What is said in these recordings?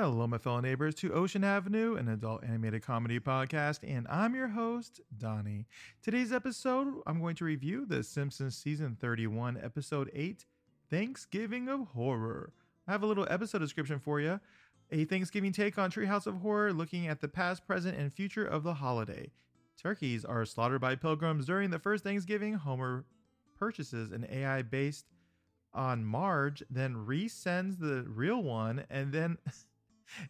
Hello, my fellow neighbors, to Ocean Avenue, an adult animated comedy podcast, and I'm your host, Donnie. Today's episode, I'm going to review The Simpsons Season 31, Episode 8 Thanksgiving of Horror. I have a little episode description for you. A Thanksgiving take on Treehouse of Horror, looking at the past, present, and future of the holiday. Turkeys are slaughtered by pilgrims during the first Thanksgiving. Homer purchases an AI based on Marge, then resends the real one, and then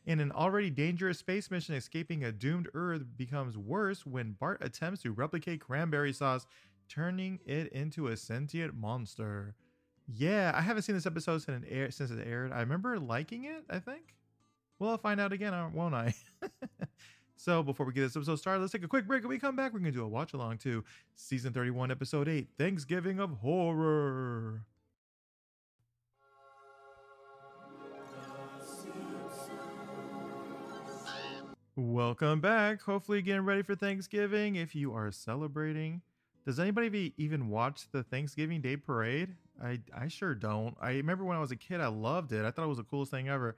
in an already dangerous space mission, escaping a doomed Earth becomes worse when Bart attempts to replicate cranberry sauce, turning it into a sentient monster. Yeah, I haven't seen this episode since it, aired, since it aired. I remember liking it, I think. Well, I'll find out again, won't I? so, before we get this episode started, let's take a quick break. When we come back, we're going to do a watch along to season 31, episode 8 Thanksgiving of Horror. Welcome back. Hopefully, getting ready for Thanksgiving. If you are celebrating, does anybody even watch the Thanksgiving Day Parade? I I sure don't. I remember when I was a kid, I loved it. I thought it was the coolest thing ever.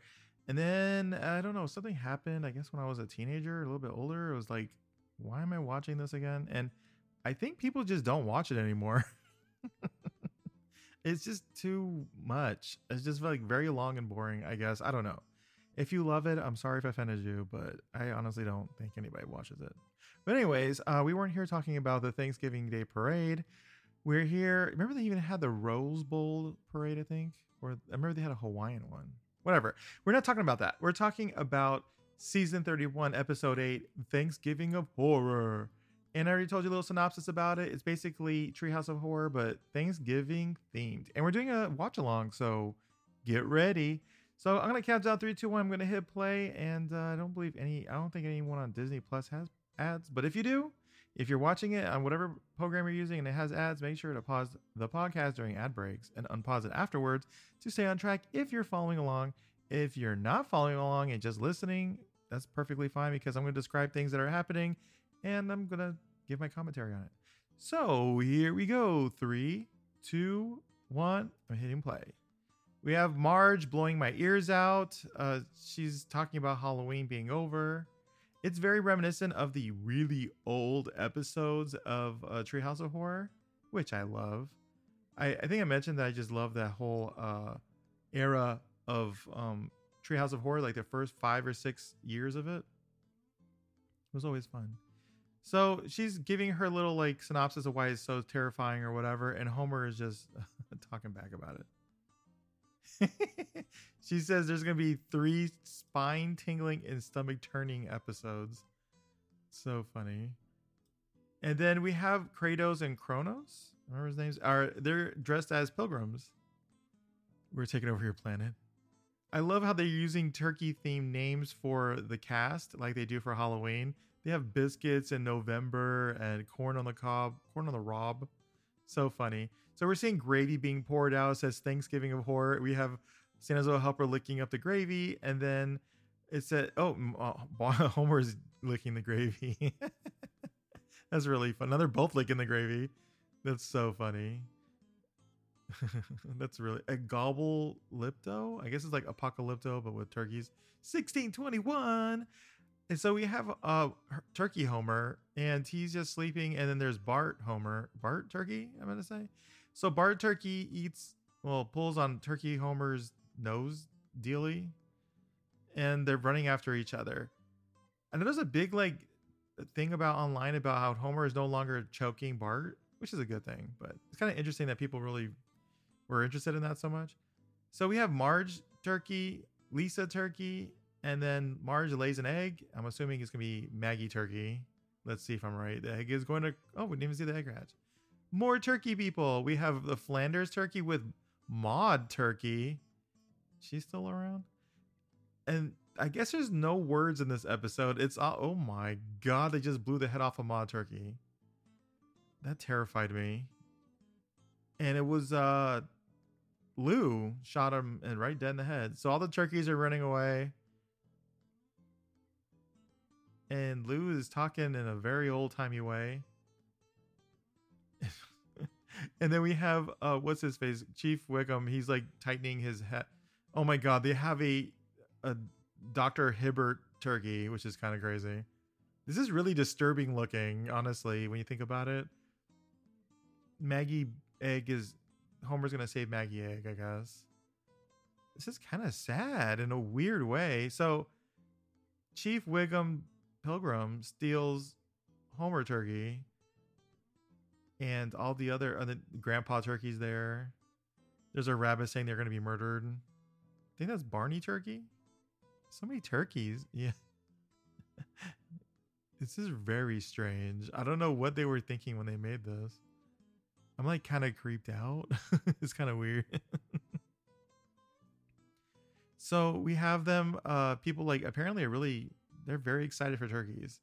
And then I don't know, something happened. I guess when I was a teenager, a little bit older, it was like, why am I watching this again? And I think people just don't watch it anymore. it's just too much. It's just like very long and boring. I guess I don't know. If you love it, I'm sorry if I offended you, but I honestly don't think anybody watches it. But anyways, uh, we weren't here talking about the Thanksgiving Day parade. We're here. Remember they even had the Rose Bowl parade, I think, or I remember they had a Hawaiian one. Whatever. We're not talking about that. We're talking about season 31, episode 8, Thanksgiving of Horror. And I already told you a little synopsis about it. It's basically Treehouse of Horror, but Thanksgiving themed. And we're doing a watch along, so get ready. So I'm gonna count down three, two, one. I'm gonna hit play, and uh, I don't believe any. I don't think anyone on Disney Plus has ads. But if you do, if you're watching it on whatever program you're using and it has ads, make sure to pause the podcast during ad breaks and unpause it afterwards to stay on track. If you're following along, if you're not following along and just listening, that's perfectly fine because I'm gonna describe things that are happening, and I'm gonna give my commentary on it. So here we go. Three, two, one. I'm hitting play. We have Marge blowing my ears out. Uh, she's talking about Halloween being over. It's very reminiscent of the really old episodes of uh, Treehouse of Horror, which I love. I, I, think I mentioned that I just love that whole uh, era of um, Treehouse of Horror, like the first five or six years of it. It was always fun. So she's giving her little like synopsis of why it's so terrifying or whatever, and Homer is just talking back about it. she says there's gonna be three spine tingling and stomach turning episodes. So funny. And then we have Kratos and Kronos. Remember his names? Are they're dressed as pilgrims. We're taking over your planet. I love how they're using turkey themed names for the cast, like they do for Halloween. They have biscuits in November and corn on the cob, corn on the rob. So funny. So we're seeing gravy being poured out. It says Thanksgiving of Horror. We have Santa's little helper licking up the gravy, and then it said, "Oh, uh, Homer's licking the gravy." That's really fun. Now they're both licking the gravy. That's so funny. That's really a gobble lipto. I guess it's like apocalypto, but with turkeys. 1621. And so we have uh Turkey Homer, and he's just sleeping, and then there's Bart Homer, Bart Turkey. I'm gonna say. So Bart Turkey eats, well, pulls on Turkey Homer's nose dealy, and they're running after each other. And there's a big like thing about online about how Homer is no longer choking Bart, which is a good thing, but it's kind of interesting that people really were interested in that so much. So we have Marge Turkey, Lisa Turkey, and then Marge lays an egg. I'm assuming it's gonna be Maggie turkey. Let's see if I'm right. The egg is going to. Oh, we didn't even see the egg hatch. More turkey people. We have the Flanders turkey with Maud turkey. She's still around. And I guess there's no words in this episode. It's oh my god, they just blew the head off of Maud turkey. That terrified me. And it was uh Lou shot him and right dead in the head. So all the turkeys are running away and Lou is talking in a very old timey way. and then we have uh what's his face? Chief Wiggum. He's like tightening his head. Oh my god, they have a a Dr. Hibbert turkey, which is kind of crazy. This is really disturbing looking, honestly, when you think about it. Maggie Egg is Homer's gonna save Maggie Egg, I guess. This is kind of sad in a weird way. So Chief Wiggum Pilgrim steals Homer Turkey and all the other, uh, the Grandpa Turkey's there. There's a rabbit saying they're going to be murdered. I think that's Barney Turkey. So many turkeys. Yeah. this is very strange. I don't know what they were thinking when they made this. I'm like kind of creeped out. it's kind of weird. so we have them, uh, people like apparently are really, they're very excited for turkeys.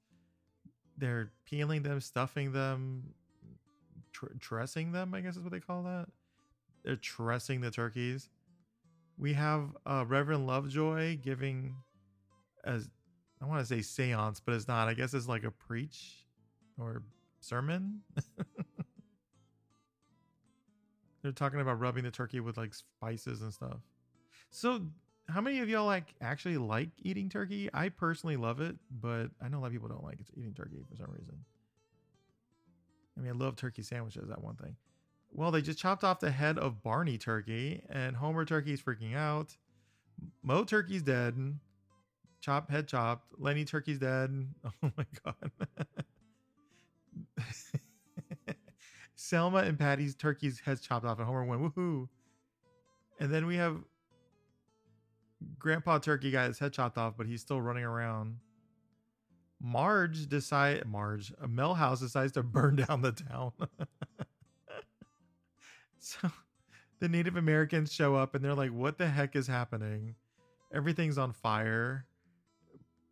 They're peeling them, stuffing them, tr- dressing them, I guess is what they call that. They're tressing the turkeys. We have uh, Reverend Lovejoy giving, as I want to say seance, but it's not. I guess it's like a preach or sermon. They're talking about rubbing the turkey with like spices and stuff. So, how many of y'all like actually like eating turkey? I personally love it, but I know a lot of people don't like eating turkey for some reason. I mean, I love turkey sandwiches. That one thing. Well, they just chopped off the head of Barney Turkey, and Homer Turkey's freaking out. Moe Turkey's dead. Chop head chopped. Lenny Turkey's dead. Oh my god. Selma and Patty's turkey's heads chopped off, and Homer went woohoo. And then we have Grandpa Turkey got his head chopped off, but he's still running around. Marge decide Marge, a Milhouse decides to burn down the town. so the Native Americans show up and they're like, "What the heck is happening? Everything's on fire."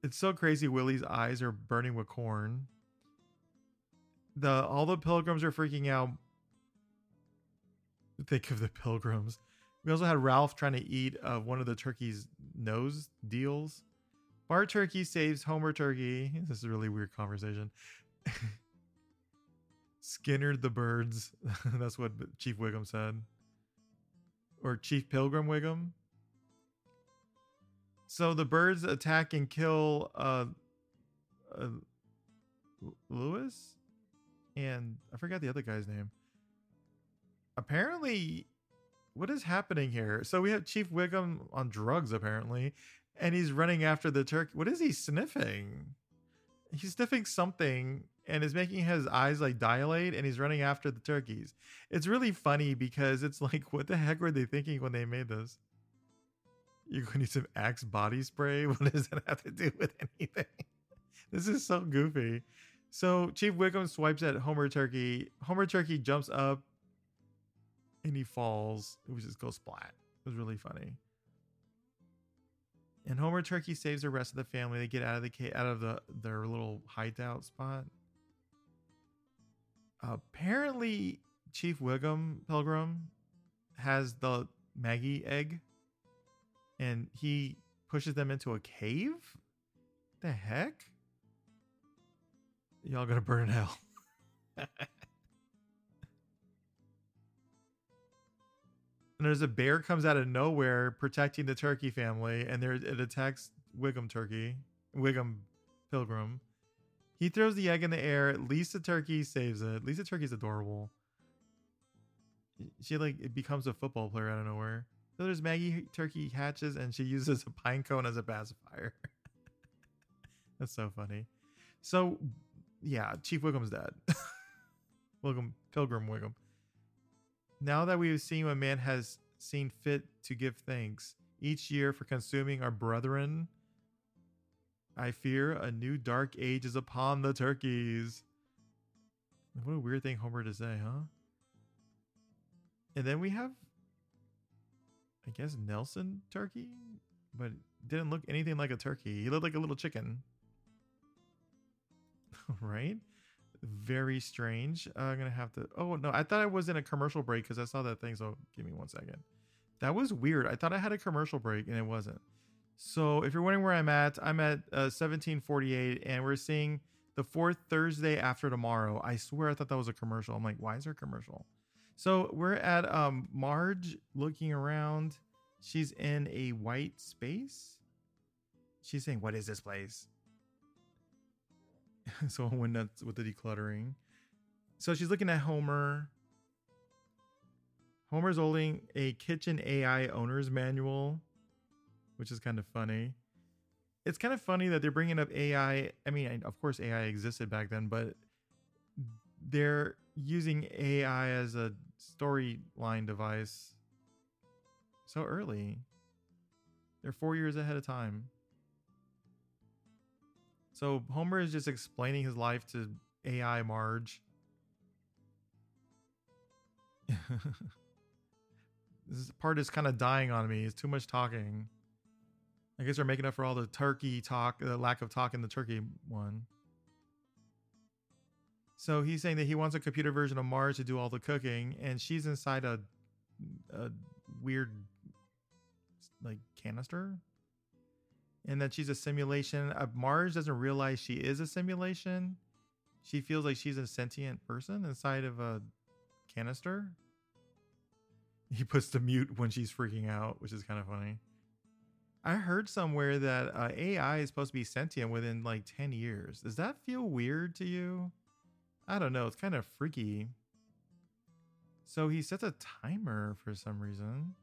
It's so crazy. Willie's eyes are burning with corn the all the pilgrims are freaking out. Think of the pilgrims. We also had Ralph trying to eat uh, one of the turkey's nose deals. Bart Turkey saves Homer Turkey. This is a really weird conversation. Skinner the birds. That's what Chief Wiggum said. Or Chief Pilgrim Wiggum. So the birds attack and kill uh, uh Lewis? and I forgot the other guy's name. Apparently, what is happening here? So we have Chief Wiggum on drugs, apparently, and he's running after the turkey. What is he sniffing? He's sniffing something and is making his eyes like dilate and he's running after the turkeys. It's really funny because it's like, what the heck were they thinking when they made this? You're going to need some Axe body spray? What does that have to do with anything? this is so goofy. So Chief Wiggum swipes at Homer Turkey. Homer Turkey jumps up and he falls. It was just goes splat. It was really funny. And Homer Turkey saves the rest of the family. They get out of the cave out of the their little hideout spot. Apparently, Chief Wiggum Pilgrim has the Maggie egg, and he pushes them into a cave. The heck? Y'all gonna burn hell. and there's a bear comes out of nowhere protecting the turkey family, and there it attacks Wiggum Turkey, Wiggum Pilgrim. He throws the egg in the air. Lisa Turkey saves it. Lisa Turkey's adorable. She like it becomes a football player out of nowhere. So there's Maggie Turkey hatches, and she uses a pine cone as a pacifier. That's so funny. So yeah, Chief Wiggum's dead. Wiggum, Pilgrim Wiggum. Now that we have seen what man has seen fit to give thanks each year for consuming our brethren, I fear a new dark age is upon the turkeys. What a weird thing Homer to say, huh? And then we have, I guess, Nelson turkey, but didn't look anything like a turkey. He looked like a little chicken. right? Very strange. Uh, I'm gonna have to. Oh no, I thought I was in a commercial break because I saw that thing. So give me one second. That was weird. I thought I had a commercial break and it wasn't. So if you're wondering where I'm at, I'm at uh, 1748, and we're seeing the fourth Thursday after tomorrow. I swear I thought that was a commercial. I'm like, why is there a commercial? So we're at um, Marge looking around. She's in a white space. she's saying, "What is this place?" so when that's with the decluttering. So she's looking at Homer. Homer's holding a kitchen AI owner's manual, which is kind of funny. It's kind of funny that they're bringing up AI. I mean, of course, AI existed back then, but they're using AI as a storyline device so early. They're four years ahead of time. So Homer is just explaining his life to AI Marge. this part is kind of dying on me. It's too much talking. I guess they're making up for all the turkey talk, the lack of talk in the turkey one. So he's saying that he wants a computer version of Marge to do all the cooking, and she's inside a, a weird, like canister, and that she's a simulation. Uh, Marge doesn't realize she is a simulation. She feels like she's a sentient person inside of a canister. He puts the mute when she's freaking out, which is kind of funny. I heard somewhere that uh, AI is supposed to be sentient within like 10 years. Does that feel weird to you? I don't know. It's kind of freaky. So he sets a timer for some reason.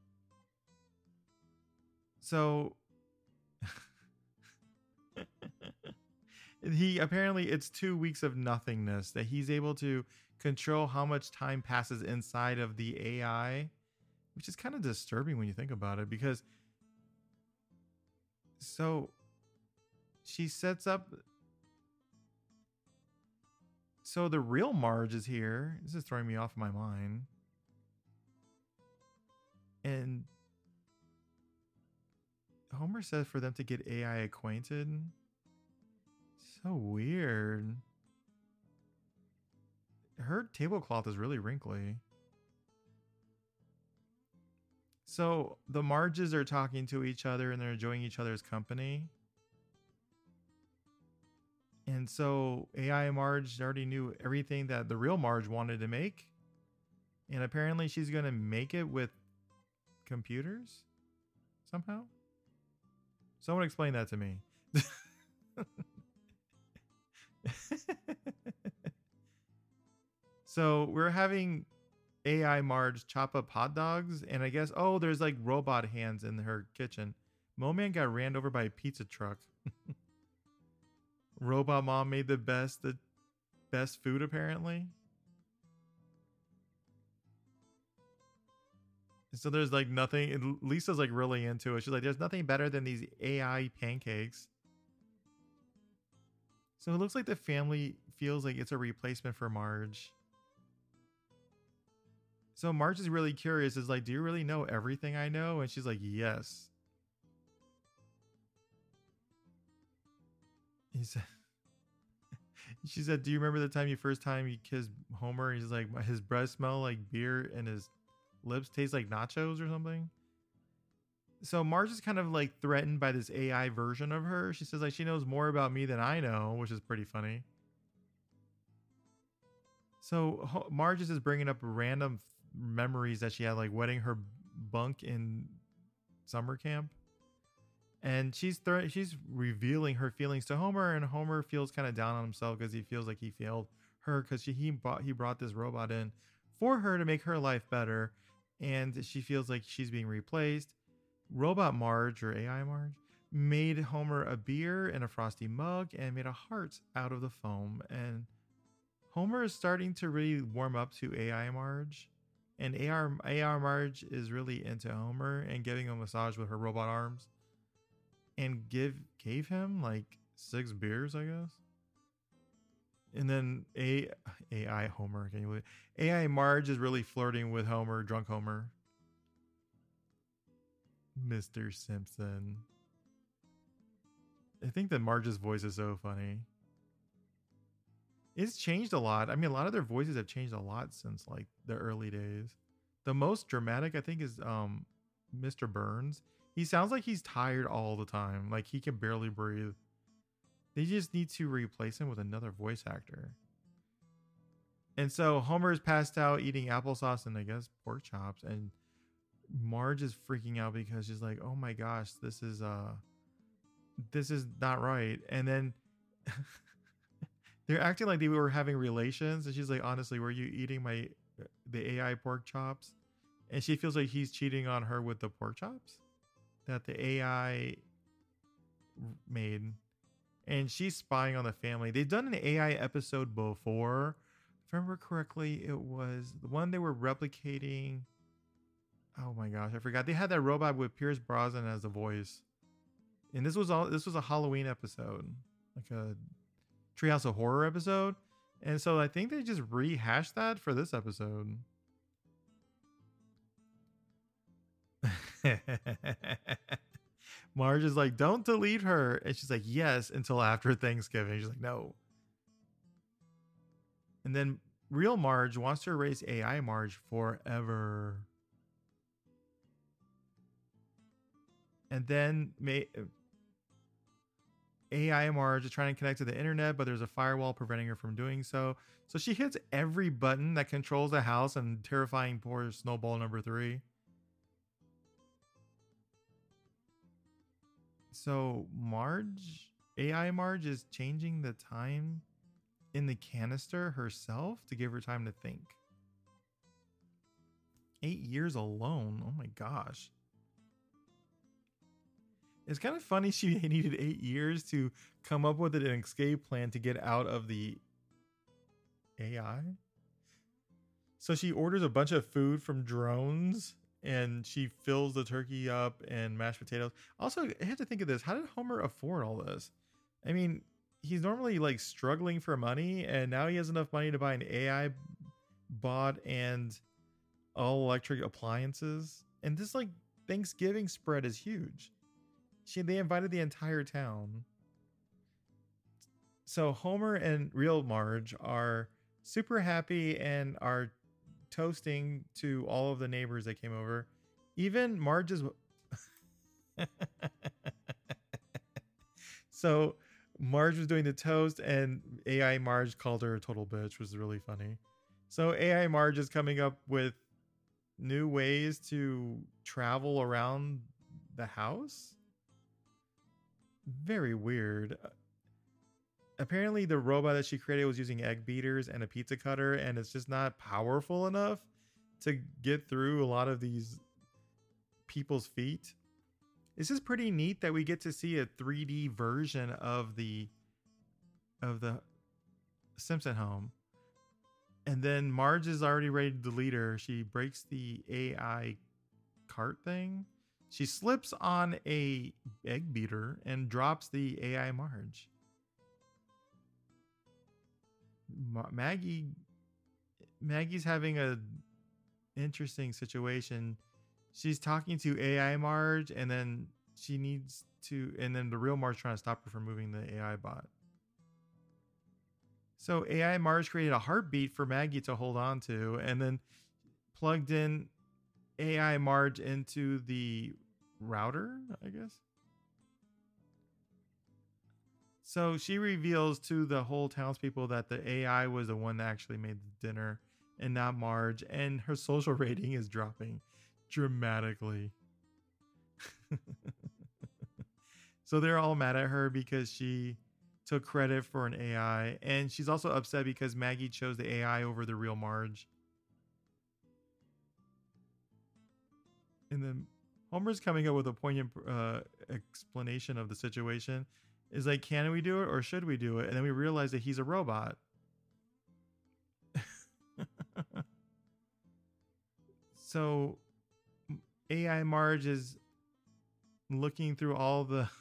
So he apparently it's two weeks of nothingness that he's able to control how much time passes inside of the AI, which is kind of disturbing when you think about it because so she sets up so the real Marge is here. This is throwing me off my mind. And Homer says for them to get AI acquainted. So weird. Her tablecloth is really wrinkly. So the Marges are talking to each other and they're enjoying each other's company. And so AI Marge already knew everything that the real Marge wanted to make. And apparently she's going to make it with computers somehow. Someone explain that to me. so we're having AI Marge chop up hot dogs, and I guess oh, there's like robot hands in her kitchen. Moleman got ran over by a pizza truck. Robot Mom made the best the best food apparently. So there's like nothing. Lisa's like really into it. She's like, "There's nothing better than these AI pancakes." So it looks like the family feels like it's a replacement for Marge. So Marge is really curious. Is like, "Do you really know everything I know?" And she's like, "Yes." He said, she said, "Do you remember the time you first time you kissed Homer?" he's like, "His breath smell like beer and his lips taste like nachos or something." So Marge is kind of like threatened by this AI version of her. She says like she knows more about me than I know, which is pretty funny. So Marge is just bringing up random memories that she had, like wetting her bunk in summer camp and she's she's revealing her feelings to Homer, and Homer feels kind of down on himself because he feels like he failed her because he bought he brought this robot in for her to make her life better, and she feels like she's being replaced. Robot Marge or AI Marge made Homer a beer in a frosty mug and made a heart out of the foam, and Homer is starting to really warm up to AI Marge. And AR, AR Marge is really into Homer and giving him a massage with her robot arms and give gave him like six beers, I guess. And then A AI Homer, can you believe AI Marge is really flirting with Homer, drunk Homer. Mr. Simpson. I think that Marge's voice is so funny. It's changed a lot. I mean, a lot of their voices have changed a lot since like the early days. The most dramatic, I think, is um Mr. Burns. He sounds like he's tired all the time. Like he can barely breathe. They just need to replace him with another voice actor. And so Homer is passed out eating applesauce and I guess pork chops. And Marge is freaking out because she's like, oh my gosh, this is uh this is not right. And then they're acting like they were having relations. And she's like, honestly, were you eating my the AI pork chops? And she feels like he's cheating on her with the pork chops that the AI made. And she's spying on the family. They've done an AI episode before. If I remember correctly, it was the one they were replicating. Oh my gosh, I forgot. They had that robot with Pierce Brosnan as the voice and this was all this was a Halloween episode, like a Treehouse of Horror episode, and so I think they just rehashed that for this episode. Marge is like, "Don't delete her," and she's like, "Yes," until after Thanksgiving. She's like, "No." And then real Marge wants to erase AI Marge forever. And then AI Marge is trying to connect to the internet, but there's a firewall preventing her from doing so. So she hits every button that controls the house and terrifying poor Snowball number three. So Marge, AI Marge is changing the time in the canister herself to give her time to think. Eight years alone. Oh my gosh. It's kind of funny she needed eight years to come up with an escape plan to get out of the AI. So she orders a bunch of food from drones and she fills the turkey up and mashed potatoes. Also, I have to think of this. How did Homer afford all this? I mean, he's normally like struggling for money and now he has enough money to buy an AI bot and all electric appliances. And this like Thanksgiving spread is huge. She they invited the entire town. So Homer and real Marge are super happy and are toasting to all of the neighbors that came over. Even Marge's So Marge was doing the toast and AI Marge called her a total bitch, which was really funny. So AI Marge is coming up with new ways to travel around the house very weird. Apparently, the robot that she created was using egg beaters and a pizza cutter, and it's just not powerful enough to get through a lot of these people's feet. This is pretty neat that we get to see a 3D version of the of the Simpson home. And then Marge is already ready to delete her. She breaks the AI cart thing she slips on a egg beater and drops the AI Marge. Maggie Maggie's having a interesting situation. She's talking to AI Marge and then she needs to and then the real Marge trying to stop her from moving the AI bot. So AI Marge created a heartbeat for Maggie to hold on to and then plugged in AI Marge into the router, I guess. So she reveals to the whole townspeople that the AI was the one that actually made the dinner and not Marge, and her social rating is dropping dramatically. so they're all mad at her because she took credit for an AI, and she's also upset because Maggie chose the AI over the real Marge. And then Homer's coming up with a poignant uh, explanation of the situation. Is like, can we do it or should we do it? And then we realize that he's a robot. so AI Marge is looking through all the.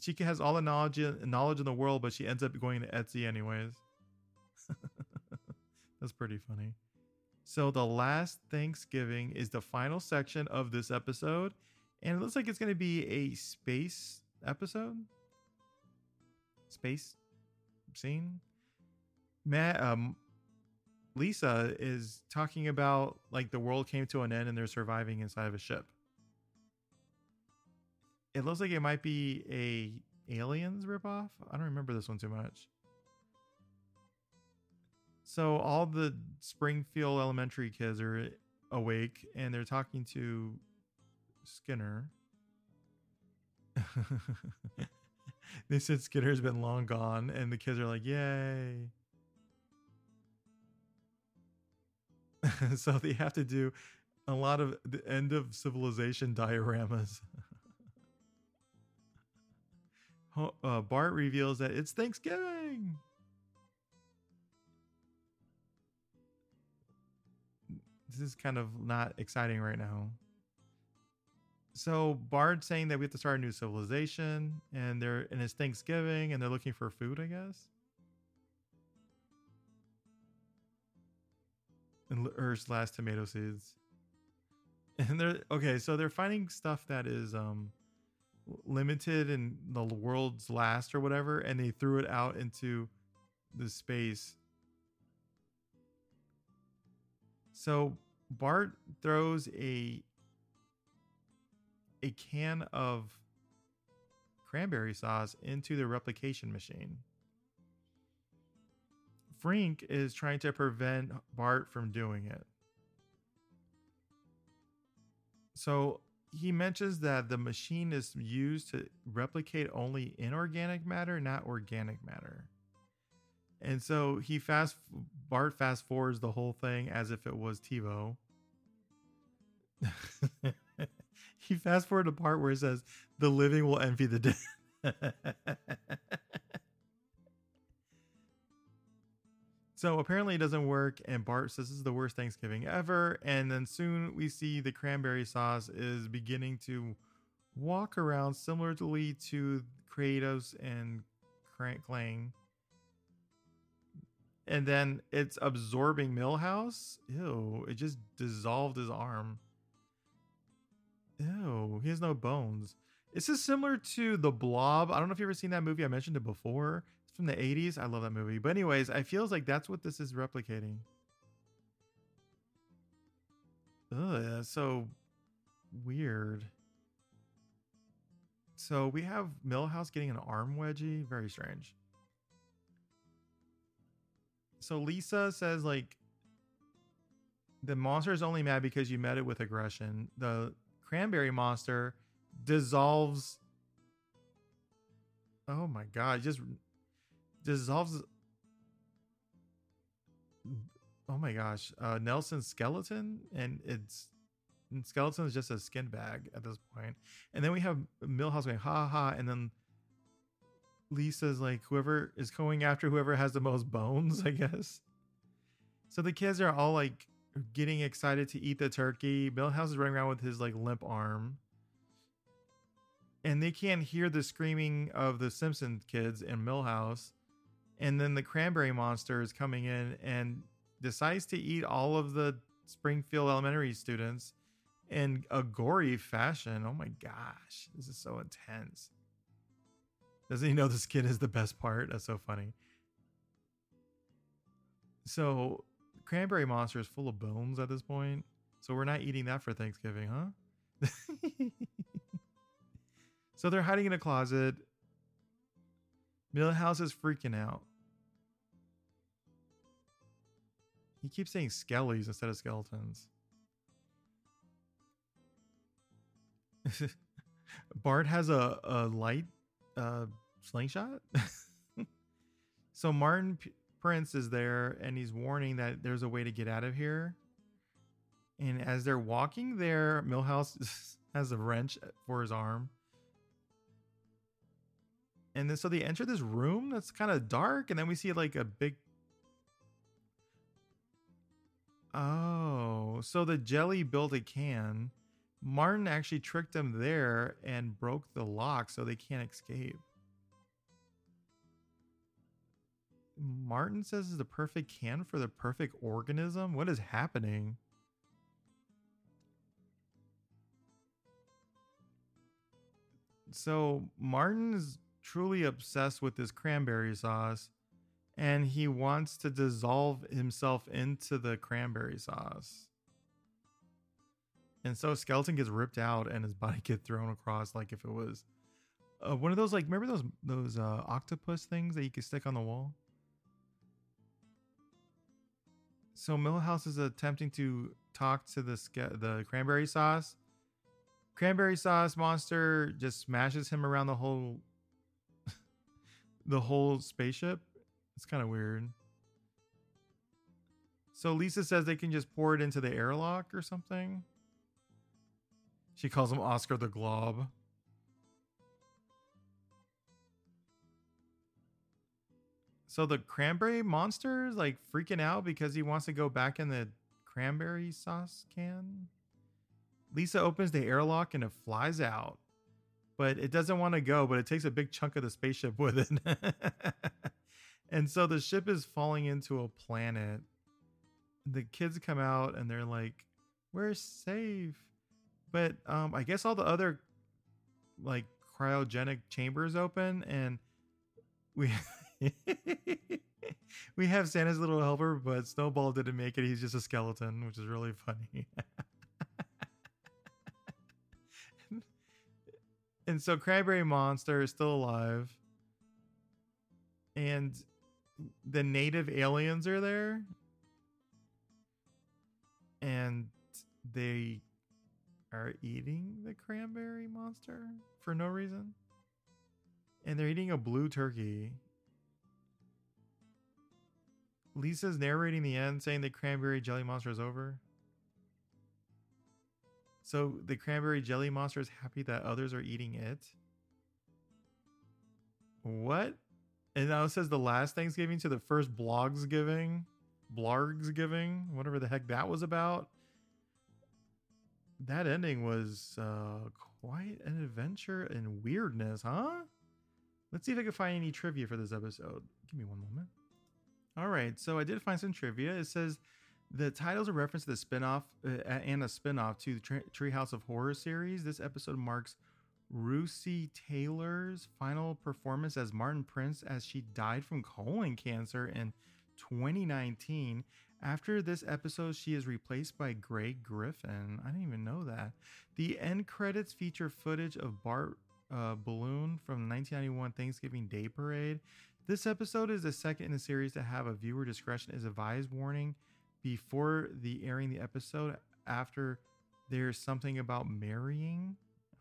She has all the knowledge knowledge in the world, but she ends up going to Etsy anyways. That's pretty funny. So the last Thanksgiving is the final section of this episode, and it looks like it's going to be a space episode. Space scene. Matt, um, Lisa is talking about like the world came to an end and they're surviving inside of a ship. It looks like it might be a aliens ripoff. I don't remember this one too much. So all the Springfield Elementary kids are awake and they're talking to Skinner. they said Skitter has been long gone, and the kids are like, "Yay!" so they have to do a lot of the end of civilization dioramas. uh, Bart reveals that it's Thanksgiving. This is kind of not exciting right now. So Bart's saying that we have to start a new civilization, and they're and it's Thanksgiving, and they're looking for food, I guess. And Earth's last tomato seeds. And they're okay, so they're finding stuff that is um limited in the world's last or whatever, and they threw it out into the space. So Bart throws a a can of cranberry sauce into the replication machine. Frink is trying to prevent Bart from doing it. So he mentions that the machine is used to replicate only inorganic matter, not organic matter. And so he fast Bart fast forwards the whole thing as if it was TiVo. he fast forward the part where it says the living will envy the dead. So apparently it doesn't work, and Bart says this is the worst Thanksgiving ever. And then soon we see the cranberry sauce is beginning to walk around similarly to Kratos and Clang. And then it's absorbing Milhouse. Ew, it just dissolved his arm. Ew, he has no bones. This is similar to The Blob. I don't know if you've ever seen that movie. I mentioned it before It's from the 80s. I love that movie. But anyways, I feels like that's what this is replicating. Ugh, that's so weird. So we have Milhouse getting an arm wedgie. Very strange. So Lisa says like the monster is only mad because you met it with aggression. The cranberry monster dissolves. Oh my god! Just dissolves oh my gosh uh nelson's skeleton and it's skeleton is just a skin bag at this point and then we have Milhouse going ha ha and then lisa's like whoever is going after whoever has the most bones i guess so the kids are all like getting excited to eat the turkey Milhouse is running around with his like limp arm and they can't hear the screaming of the simpson kids in Milhouse. and then the cranberry monster is coming in and decides to eat all of the Springfield Elementary students in a gory fashion. Oh my gosh, this is so intense. Doesn't he know the skin is the best part? That's so funny. So, cranberry monster is full of bones at this point. So, we're not eating that for Thanksgiving, huh? so, they're hiding in a closet. Milhouse is freaking out. He keeps saying skellies instead of skeletons. Bart has a, a light uh, slingshot. so Martin Prince is there and he's warning that there's a way to get out of here. And as they're walking there, Milhouse has a wrench for his arm. And then so they enter this room that's kind of dark, and then we see like a big Oh, so the jelly built a can. Martin actually tricked them there and broke the lock so they can't escape. Martin says is the perfect can for the perfect organism. What is happening? So Martin is truly obsessed with this cranberry sauce and he wants to dissolve himself into the cranberry sauce. And so skeleton gets ripped out and his body gets thrown across like if it was uh, one of those like remember those those uh, octopus things that you could stick on the wall. So Milhouse is attempting to talk to the the cranberry sauce, cranberry sauce monster just smashes him around the whole the whole spaceship. It's kind of weird. So Lisa says they can just pour it into the airlock or something. She calls him Oscar the Glob. So the cranberry monster is like freaking out because he wants to go back in the cranberry sauce can. Lisa opens the airlock and it flies out, but it doesn't want to go, but it takes a big chunk of the spaceship with it. and so the ship is falling into a planet. The kids come out and they're like, We're safe. But um, I guess all the other like cryogenic chambers open and we we have Santa's little helper, but Snowball didn't make it. He's just a skeleton, which is really funny. and so Cranberry Monster is still alive. And the native aliens are there. And they are eating the cranberry monster for no reason. And they're eating a blue turkey. Lisa's narrating the end, saying the cranberry jelly monster is over. So the cranberry jelly monster is happy that others are eating it. What? And now it says the last Thanksgiving to the first blogs giving, blargs giving, whatever the heck that was about. That ending was uh, quite an adventure and weirdness, huh? Let's see if I can find any trivia for this episode. Give me one moment. All right, so I did find some trivia. It says the title's a reference to the spinoff uh, and a spinoff to the Treehouse of Horror series. This episode marks Russi Taylor's final performance as Martin Prince as she died from colon cancer in 2019. After this episode, she is replaced by Grey Griffin. I didn't even know that. The end credits feature footage of Bart uh, Balloon from the 1991 Thanksgiving Day Parade. This episode is the second in the series to have a viewer discretion is advised warning before the airing the episode after there's something about marrying.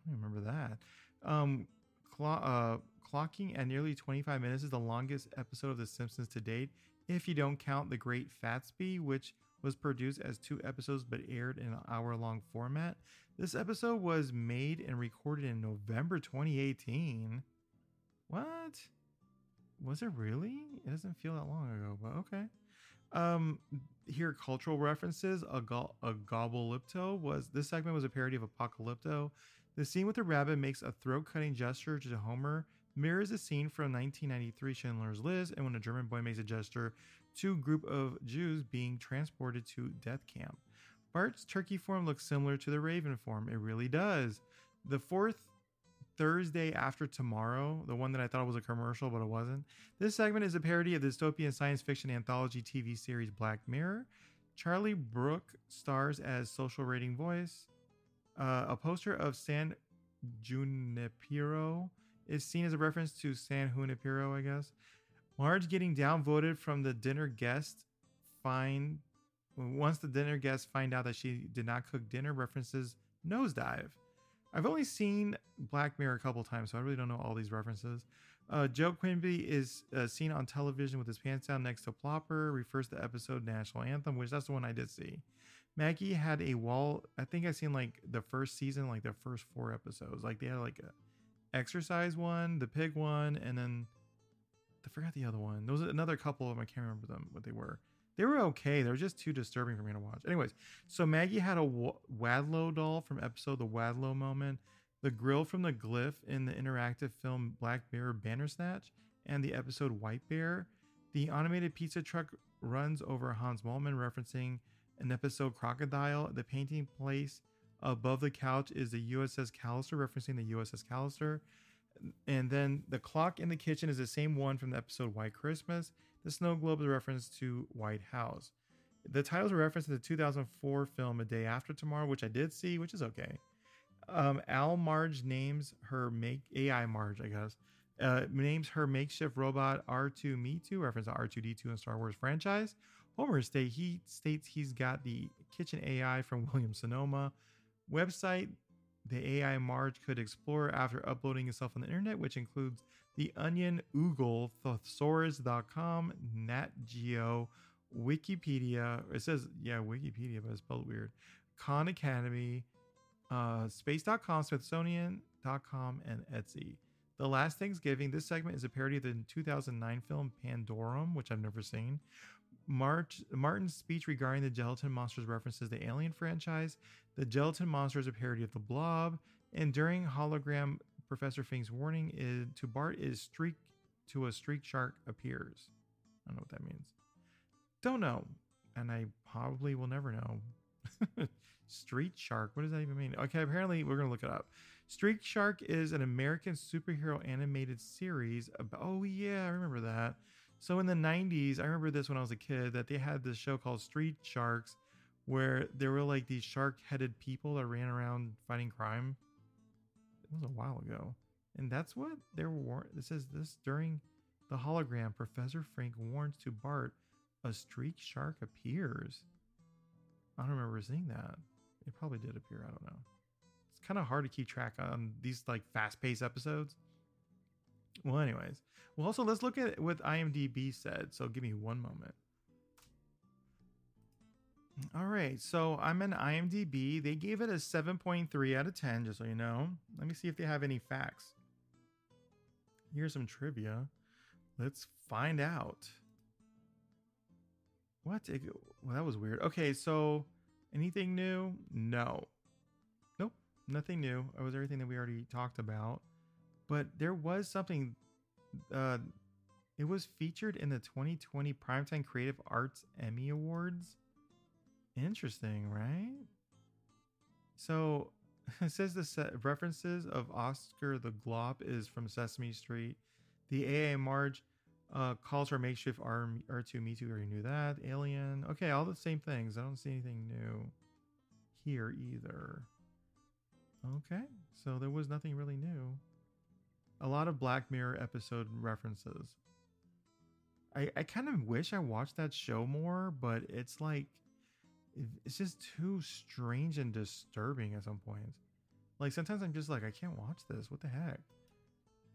I don't remember that. Um, cl- uh, clocking at nearly 25 minutes is the longest episode of The Simpsons to date, if you don't count The Great Fatsby, which was produced as two episodes but aired in an hour long format. This episode was made and recorded in November 2018. What? Was it really? It doesn't feel that long ago, but okay. Um, here cultural references. A, go- a gobblepto was this segment was a parody of Apocalypto. The scene with the rabbit makes a throat-cutting gesture to Homer, mirrors the scene from 1993 Schindler's List, and when a German boy makes a gesture to a group of Jews being transported to death camp. Bart's turkey form looks similar to the raven form. It really does. The fourth Thursday After Tomorrow, the one that I thought was a commercial, but it wasn't. This segment is a parody of the dystopian science fiction anthology TV series Black Mirror. Charlie Brooker stars as social rating voice. Uh, a poster of San Junipero is seen as a reference to San Junipero, I guess. Marge getting downvoted from the dinner guest find once the dinner guests find out that she did not cook dinner references nosedive. I've only seen Black Mirror a couple times, so I really don't know all these references. Uh, Joe Quimby is uh, seen on television with his pants down next to Plopper, refers to the episode National Anthem, which that's the one I did see. Maggie had a wall. I think I seen like the first season, like the first four episodes. Like they had like a exercise one, the pig one, and then I forgot the other one. There was another couple of them. I can't remember them what they were. They were okay. They were just too disturbing for me to watch. Anyways, so Maggie had a Waldo doll from episode The Waldo Moment, the grill from the glyph in the interactive film Black Mirror Bandersnatch, and the episode White Bear. The animated pizza truck runs over Hans Moleman, referencing an episode Crocodile. The painting place above the couch is the USS Callister, referencing the USS Callister. And then the clock in the kitchen is the same one from the episode White Christmas. The snow globe is a reference to White House. The titles are referenced to the 2004 film A Day After Tomorrow, which I did see, which is okay. Um, Al Marge names her make AI Marge, I guess, uh, names her makeshift robot R2 Me 2, reference to R2D2 in Star Wars franchise. Homer state he states he's got the kitchen AI from William Sonoma. Website the AI Marge could explore after uploading itself on the internet, which includes The Onion, Google, Thesaurus.com, Nat Geo, Wikipedia. It says, yeah, Wikipedia, but it's spelled weird. Khan Academy, uh, Space.com, Smithsonian.com, and Etsy. The Last Thanksgiving, this segment is a parody of the 2009 film Pandorum, which I've never seen. March, Martin's speech regarding the Gelatin Monsters references the Alien franchise. The Gelatin Monster is a parody of the Blob. And during hologram, Professor Frink's warning is, to Bart is streak to a streak shark appears. I don't know what that means. Don't know. And I probably will never know. Street Shark. What does that even mean? Okay, apparently we're to look it up. Street Shark is an American superhero animated series. About, oh, yeah, I remember that. So in the 90s, I remember this when I was a kid that they had this show called Street Sharks where there were like these shark headed people that ran around fighting crime. It was a while ago. And that's what there were. This says this during the hologram, Professor Frink warns to Bart a streak shark appears. I don't remember seeing that. It probably did appear. I don't know. It's kind of hard to keep track on these like fast paced episodes. Well, anyways, well, also let's look at what IMDb said. So give me one moment. All right, so I'm an IMDb. They gave it a 7.3 out of 10, just so you know. Let me see if they have any facts. Here's some trivia. Let's find out. What? Well, that was weird. Okay, so anything new? No. Nope, nothing new. It was everything that we already talked about. But there was something. Uh, it was featured in the 2020 Primetime Creative Arts Emmy Awards. Interesting, right? So it says the set references of Oscar the Glop is from Sesame Street. The AA Marge uh, calls her makeshift R- R2 Me Too. Already knew that. Alien. Okay, all the same things. I don't see anything new here either. Okay, so there was nothing really new. A lot of Black Mirror episode references. I, I kind of wish I watched that show more, but it's like it's just too strange and disturbing at some points. Like sometimes I'm just like, I can't watch this. What the heck?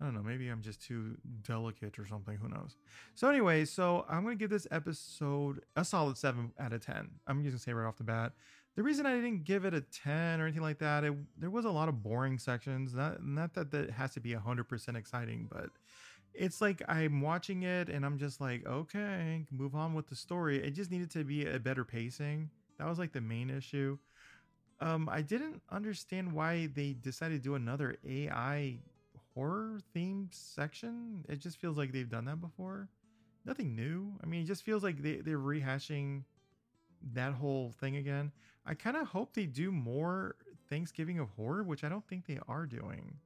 I don't know. Maybe I'm just too delicate or something. Who knows? So, anyway, so I'm to give this episode a solid 7 out of 10. I'm just to say right off the bat. The reason I didn't give it a 10 or anything like that, it, there was a lot of boring sections. Not, not that that has to be 100% exciting, but it's like I'm watching it and I'm just like, okay, move on with the story. It just needed to be a better pacing. That was like the main issue. Um, I didn't understand why they decided to do another AI horror themed section. It just feels like they've done that before. Nothing new. I mean, it just feels like they, they're rehashing that whole thing again. I kind of hope they do more Thanksgiving of horror, which I don't think they are doing.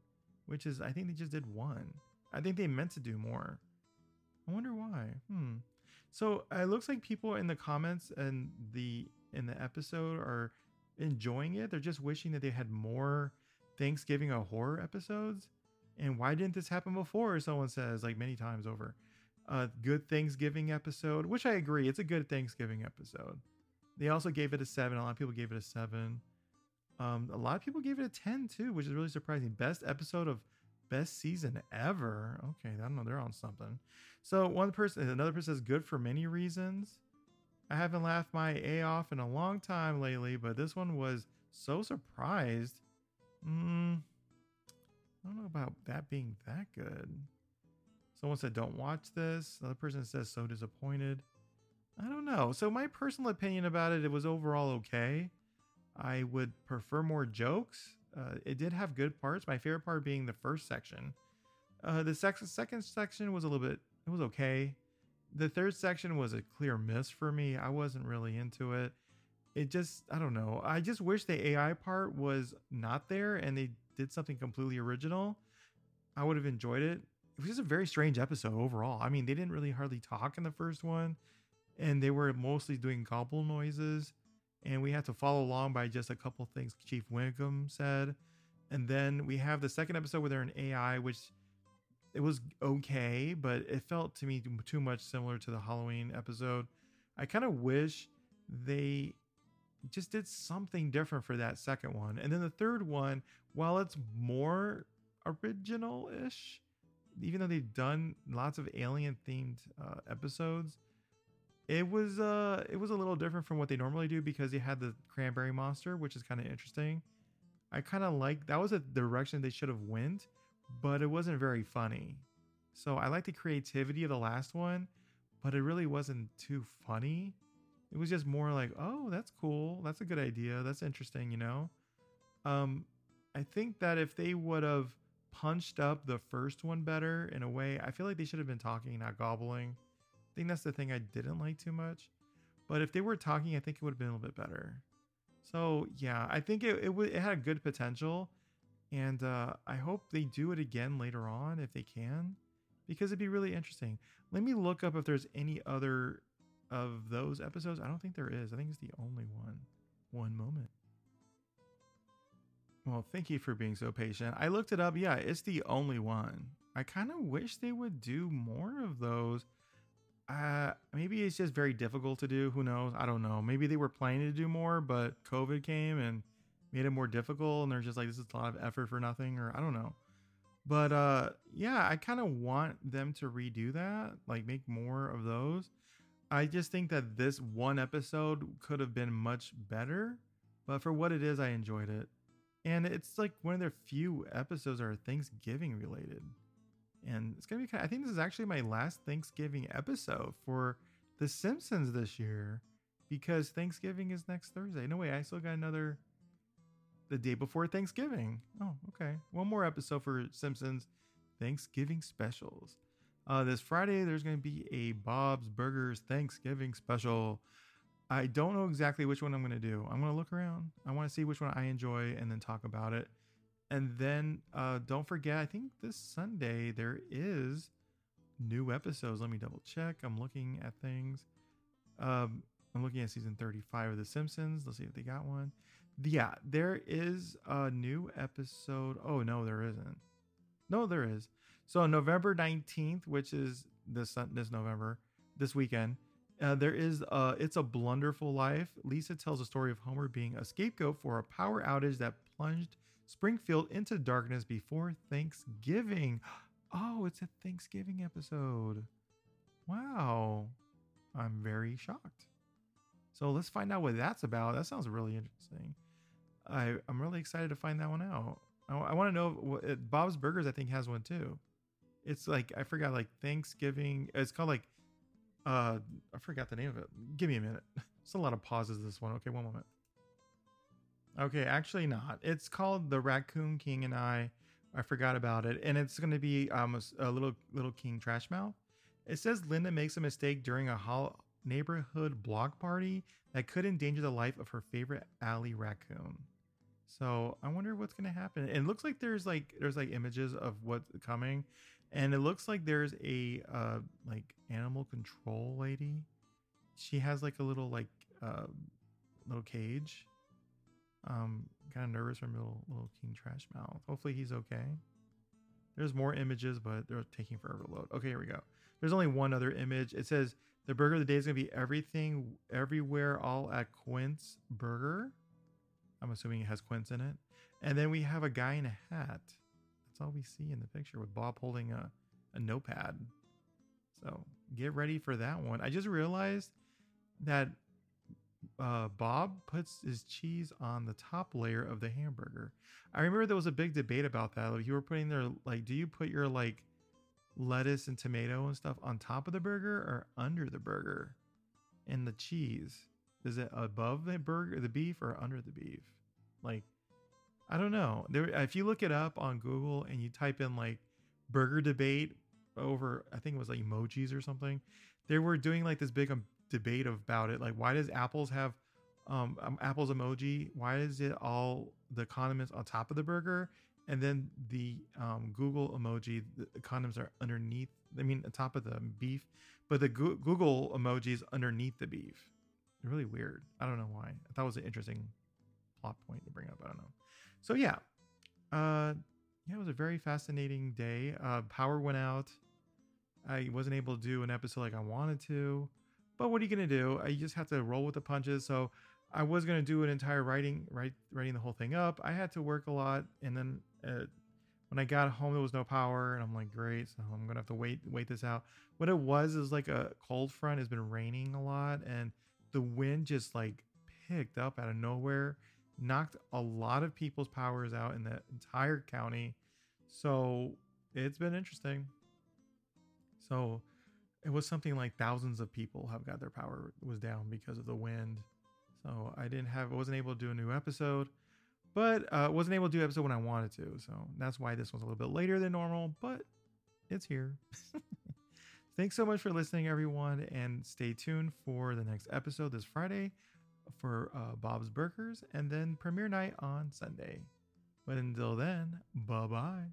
Which is, I think they just did one. I think they meant to do more. I wonder why. Hmm. So it looks like people in the comments and the in the episode are enjoying it. They're just wishing that they had more Thanksgiving of horror episodes. And why didn't this happen before? Someone says, like many times over. A good Thanksgiving episode, which I agree, it's a good Thanksgiving episode. They also gave it a seven. A lot of people gave it a seven. Um, a lot of people gave it a 10 too, which is really surprising. Best episode of best season ever. Okay, I don't know. They're on something. So one person, another person says good for many reasons. I haven't laughed my A off in a long time lately, but this one was so surprised. Mm, I don't know about that being that good. Someone said, don't watch this. Another person says, so disappointed. I don't know. So, my personal opinion about it, it was overall okay. I would prefer more jokes. Uh, it did have good parts. My favorite part being the first section. Uh, the sec- second section was a little bit, it was okay. The third section was a clear miss for me. I wasn't really into it. It just, I don't know. I just wish the AI part was not there and they did something completely original. I would have enjoyed it. It was just a very strange episode overall. I mean, they didn't really hardly talk in the first one, and they were mostly doing gobble noises. And we had to follow along by just a couple things Chief Wiggum said. And then we have the second episode where they're in AI, which it was okay, but it felt to me too much similar to the Halloween episode. I kind of wish they just did something different for that second one. And then the third one, while it's more original ish, even though they've done lots of alien themed uh, episodes, it was uh it was a little different from what they normally do because they had the cranberry monster, which is kind of interesting. I kind of like that was a direction they should have went, but it wasn't very funny. So I like the creativity of the last one, but it really wasn't too funny. It was just more like, oh, that's cool. That's a good idea. That's interesting, you know? Um, I think that if they would have punched up the first one better in a way, I feel like they should have been talking, not gobbling. I think that's the thing I didn't like too much. But if they were talking, I think it would have been a little bit better. So yeah, I think it it, w- it had a good potential, and uh, I hope they do it again later on if they can, because it'd be really interesting. Let me look up if there's any other of those episodes. I don't think there is. I think it's the only one. One moment. Well, thank you for being so patient. I looked it up. Yeah, it's the only one. I kind of wish they would do more of those. Uh, maybe it's just very difficult to do. Who knows? I don't know. Maybe they were planning to do more, but COVID came and made it more difficult. And they're just like, this is a lot of effort for nothing, or I don't know. But uh, yeah, I kind of want them to redo that, like make more of those. I just think that this one episode could have been much better, but for what it is, I enjoyed it. And it's like one of their few episodes are Thanksgiving related. And it's gonna be kind of, I think this is actually my last Thanksgiving episode for The Simpsons this year because Thanksgiving is next Thursday. No way, I still got another the day before Thanksgiving. Oh, okay. One more episode for Simpsons Thanksgiving specials. Uh, this Friday, there's going to be a Bob's Burgers Thanksgiving special. I don't know exactly which one I'm going to do. I'm going to look around. I want to see which one I enjoy and then talk about it. And then uh, don't forget, I think this Sunday there is new episodes. Let me double check. I'm looking at things. Um, I'm looking at season 35 of The Simpsons. Let's see if they got one. Yeah, there is a new episode. Oh, no, there isn't. No, there is. So November 19th, which is this this November, this weekend, uh, there is a, it's a blunderful life. Lisa tells a story of Homer being a scapegoat for a power outage that plunged Springfield into darkness before Thanksgiving. Oh, it's a Thanksgiving episode. Wow. I'm very shocked. So let's find out what that's about. That sounds really interesting. I, I'm really excited to find that one out. I, I want to know what, Bob's Burgers, I think, has one too. It's like I forgot like Thanksgiving. It's called like uh I forgot the name of it. Give me a minute. It's a lot of pauses this one. Okay, one moment. Okay, actually not. It's called The Raccoon King and I. I forgot about it, and it's going to be um a, a little little king trash mouth. It says Linda makes a mistake during a hol- neighborhood block party that could endanger the life of her favorite alley raccoon. So I wonder what's to happen. It looks like there's like there's like images of what's coming, and it looks like there's a uh like animal control lady. She has like a little like uh little cage. Um kind of nervous from little little king trash mouth. Hopefully he's okay. There's more images but they're taking forever to load. Okay here we go. There's only one other image. It says the burger of the day is to be everything everywhere all at Quince burger i'm assuming it has quince in it and then we have a guy in a hat that's all we see in the picture with Bob holding a, a notepad. So get ready for that one. I just realized that uh, Bob puts his cheese on the top layer of the hamburger. I remember there was a big debate about that. Like you were putting there, like, do you put your like lettuce and tomato and stuff on top of the burger or under the burger? And the cheese, is it above the burger, the beef, or under the beef? Like, I don't know. There, if you look it up on Google and you type in like burger debate over, I think it was like emojis or something, they were doing like this big um, debate about it. Like, why does apples have um, um, Apple's emoji? Why is it all the condiments on top of the burger? And then the um, Google emoji, the condiments are underneath. I mean, on top of the beef, but the Go- Google emoji is underneath the beef. Really weird. I don't know why. I thought it was an interesting plot point to bring up. I don't know. So yeah, uh, yeah, it was a very fascinating day. Uh, power went out. I wasn't able to do an episode like I wanted to, but what are you gonna do? I just have to roll with the punches. So I was gonna do an entire writing, write, writing the whole thing up. I had to work a lot, and then uh, when I got home, there was no power, and I'm like, great, so I'm gonna have to wait, wait this out. What it was is like a cold front. It's been raining a lot, and the wind just like picked up out of nowhere, knocked a lot of people's powers out in the entire county. So it's been interesting. So it was something like thousands of people have got their power was down because of the wind. So I didn't have, I wasn't able to do a new episode, but uh, wasn't able to do episode when I wanted to. So that's why this one's a little bit later than normal, but it's here. Thanks so much for listening, everyone, and stay tuned for the next episode this Friday for uh, Bob's Burgers and then premiere night on Sunday. But until then, bye bye.